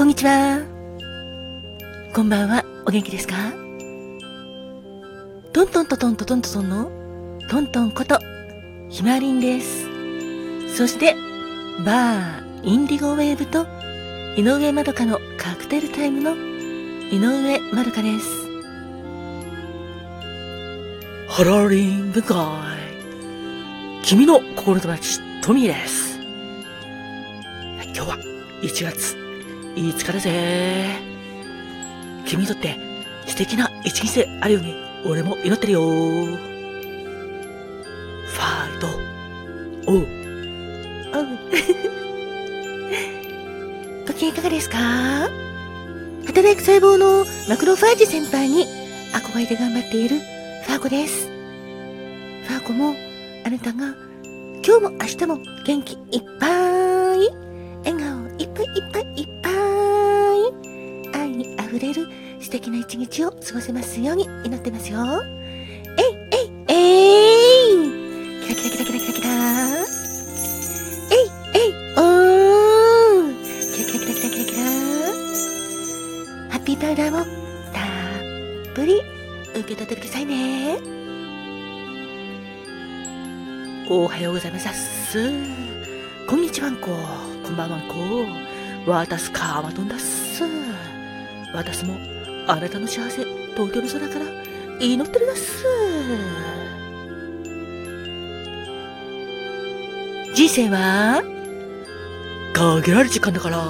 こんにちは。こんばんは、お元気ですか？トントントントントントンのトントンこと、ひまりんです。そして、バー、インディゴウェーブと、井上まどかのカクテルタイムの井上まどかです。ハラリン部会。君の心友達、トミーです。今日は1月5日だぜ。君にとって素敵な一日であるように俺も祈ってるよ。ファイト。おう。おう。ご機嫌いかがですか？働く細胞のマクロファージ先輩に憧れて頑張っているファーコです。ファーコもあなたが今日も明日も元気いっぱい、れる素敵な一日を過ごせますように祈ってますよ。えい、えい、えいキラキラキラキラキラキラえい、えい、おーキラキラキラキラキラキラハッピーパウダーもたっぷり受け取ってくださいね。おはようございます。こんにちはんこ。こんばんはんこ。私、カマトンだっす。私もあなたの幸せ、東京の空から祈ってるだっす。人生は、限られる時間だから、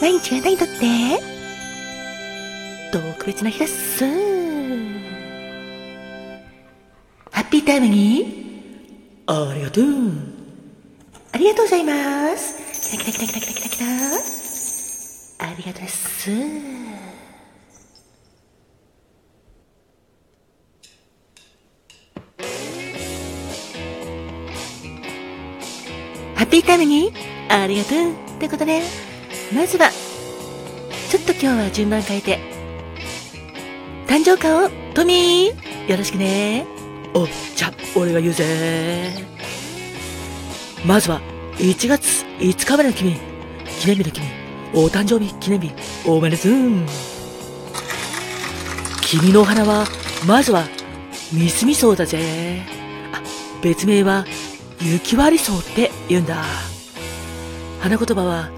毎日があなたにとって、特別な日だっす。ハッピータイムに、ありがとう。ありがとうございます。キラキラキラキラキラキラキラ。ありがとうです。ハッピータイムにありがとうってことで、まずは、ちょっと今日は順番変えて、誕生花をトミーよろしくね。お、じゃ、俺が言うぜ。まずは、1月5日までの君、記念日の君、お誕生日記念日、おめでとう。君のお花は、まずは、ミスミソウだぜ。あ、別名は、雪割り層って言うんだ。花言葉は、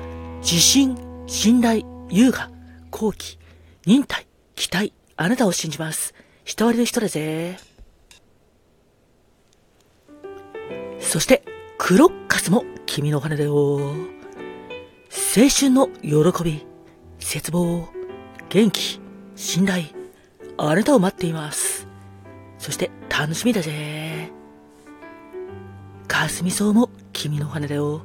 自信、信頼、優雅、好奇、忍耐、期待、あなたを信じます。人割りの人だぜ。そして、クロッカスも君のお花だよ。青春の喜び、絶望、元気、信頼、あなたを待っています。そして楽しみだぜ。かすみそうも君の花だよ。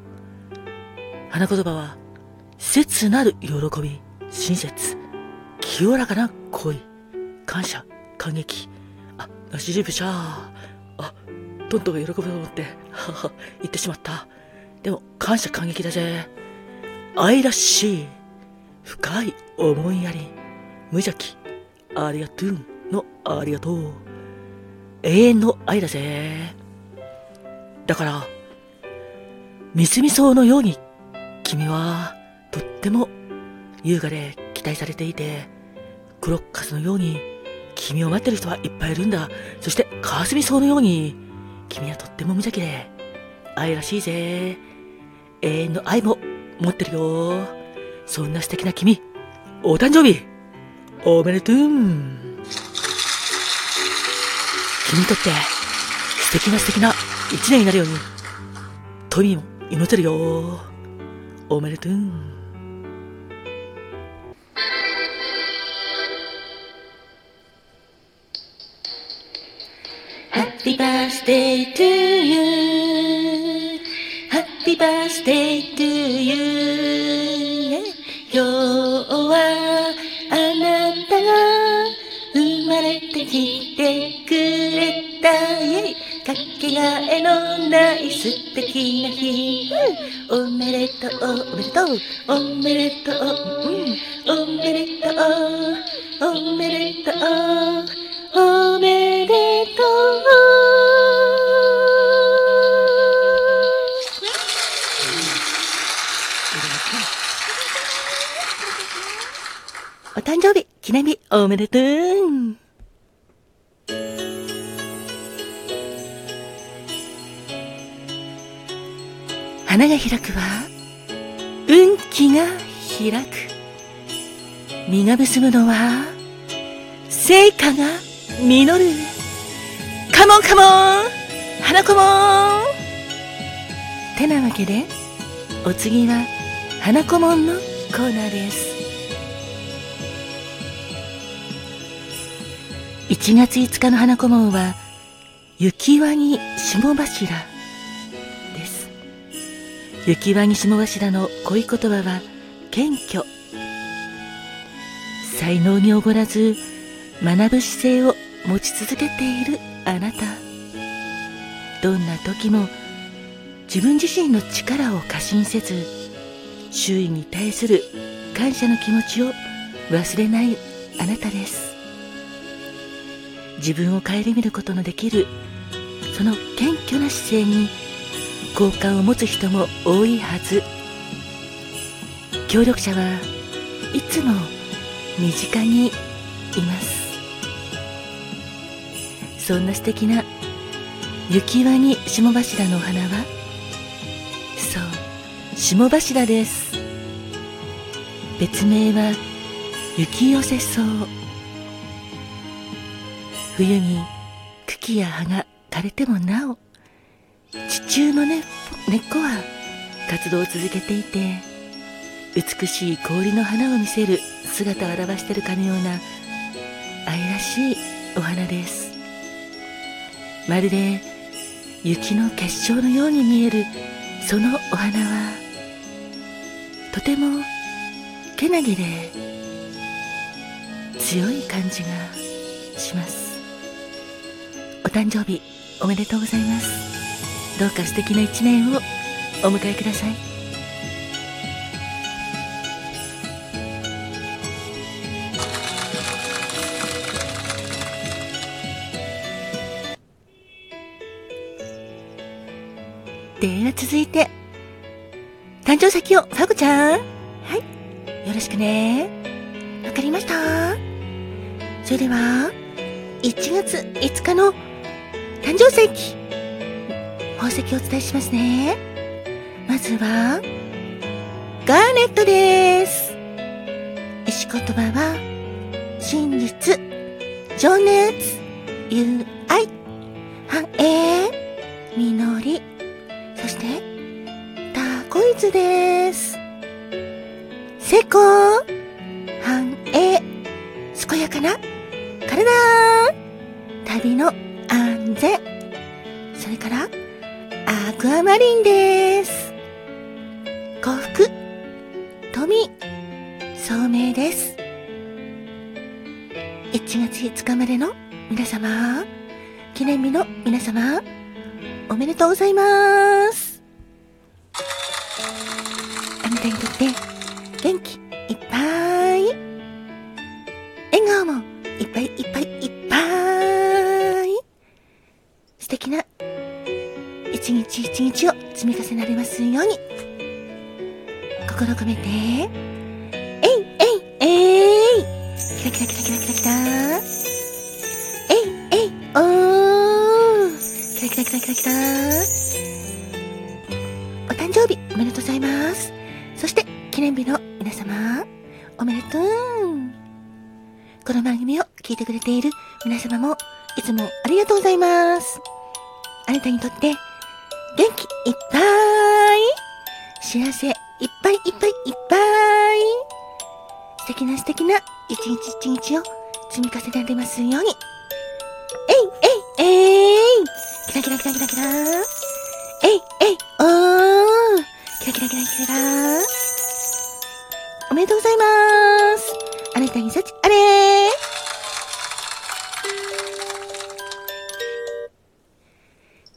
花言葉は、切なる喜び、親切、清らかな恋、感謝、感激。あ、なしじぶしゃー。あ、トントが喜ぶと思って、はは、言ってしまった。でも、感謝感激だぜ。愛らしい、深い思いやり、無邪気、ありがとうのありがとう。永遠の愛だぜ。だから、みすみそうのように、君は、とっても、優雅で期待されていて、クロッカスのように、君を待ってる人はいっぱいいるんだ。そして、カスミソウのように、君はとっても無邪気で、愛らしいぜ。永遠の愛も持ってるよ。そんな素敵な君、お誕生日、おめでとう。君にとって、素敵な素敵な一年になるように、トミーも祈ってるよ。おめでとう。Happy birthday to you. えのない素敵な日、う。ん、おめでとう。おめでとう。おめでとう、う。ん、おめでとう。おめでとう。おめでとう。お誕生日、記念日、おめでとう。花が開くは、運気が開く。実が結ぶのは、成果が実る。カモンカモン花子もんてなわけで、お次は、花子もんのコーナーです。1月5日の花子門は、雪輪に霜柱。雪輪に霜柱の恋言葉は、謙虚。才能におごらず、学ぶ姿勢を持ち続けているあなた。どんな時も、自分自身の力を過信せず、周囲に対する感謝の気持ちを忘れないあなたです自分を顧みることのできるその謙虚な姿勢に好感を持つ人も多いはず。協力者はいつも身近にいます。そんな素敵な雪輪に霜柱のお花は？そう霜柱です。別名は雪寄せ草冬に茎や葉が枯れてもなお。地中の、ね、根っこは活動を続けていて美しい氷の花を見せる姿を表しているかのような愛らしいお花です。まるで雪の結晶のように見えるそのお花はとてもけなげで強い感じがします。お誕生日おめでとうございます。どうか素敵な一年をお迎えください。では続いて誕生石をファグちゃん。はい。よろしくね。わかりました。それでは、1月5日の誕生石、宝石をお伝えしますね。まずは、ガーネットです。石言葉は、真実、情熱、友愛、繁栄、実り、そして、ターコイズです。成功繁栄健やかな体旅の安全それからアクアマリンです。幸福。富。聡明です。1月5日までの皆様。記念日の皆様。おめでとうございます。一日を積み重ねられますように。心込めて、えいえいえいキラキラキラキラキラキラえいえいおーキラキラキラキラキラお誕生日おめでとうございます。そして記念日の皆様、おめでとう。この番組を聞いてくれている皆様も、いつもありがとうございます。あなたにとって、元気いっぱい、幸せいっぱいいっぱいいっぱい、素敵な素敵な一日一日を積み重ねられますように。えいえいえいキラキラキラキラキラえいえいおーキラキラキラキラおめでとうございます。あなたに幸あれ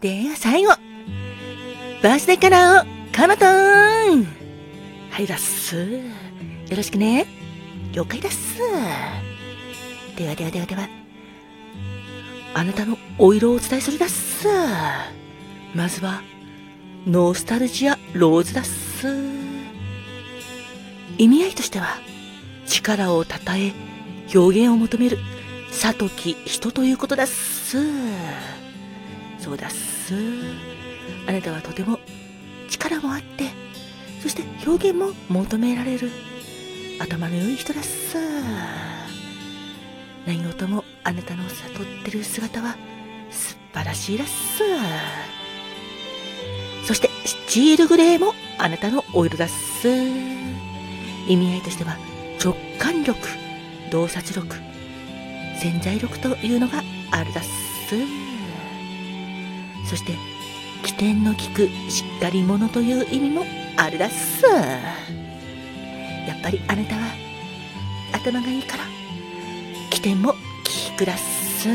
では最後。バースデーカラーをカマトンはいだっす。よろしくね。了解だっす。ではではではでは。あなたのお色をお伝えするだっす。まずは、ノースタルジアローズだっす。意味合いとしては力をたたえ、表現を求める、さとき人ということだっす。そうだっす。あなたはとても力もあって、そして表現も求められる、頭の良い人だっす。何事もあなたの悟ってる姿は素晴らしいらっす。そして、スチールグレーもあなたのお色だっす。意味合いとしては、直感力、洞察力、潜在力というのがあるだっす。そして、起点の利くしっかり者という意味もあるだっす。やっぱりあなたは頭がいいから、起点も利くだっす。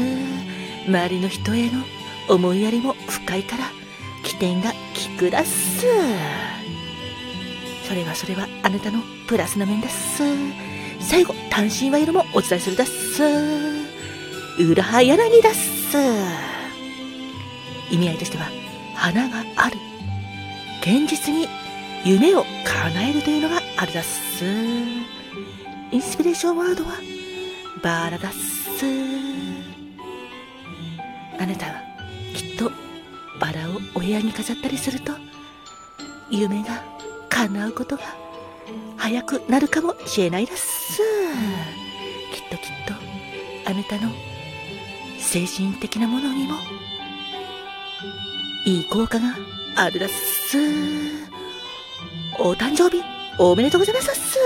周りの人への思いやりも深いから、起点が利くだっす。それはそれはあなたのプラスな面だっす。最後、単身は色もお伝えするだっす。裏は柳だっす。意味合いとしては、花がある。現実に夢を叶えるというのがあるだっす。インスピレーションワードは、バラだっす。あなたは、きっと、バラをお部屋に飾ったりすると、夢が叶うことが早くなるかもしれないですきっときっとあなたの精神的なものにもいい効果があるだっす。お誕生日おめでとうございます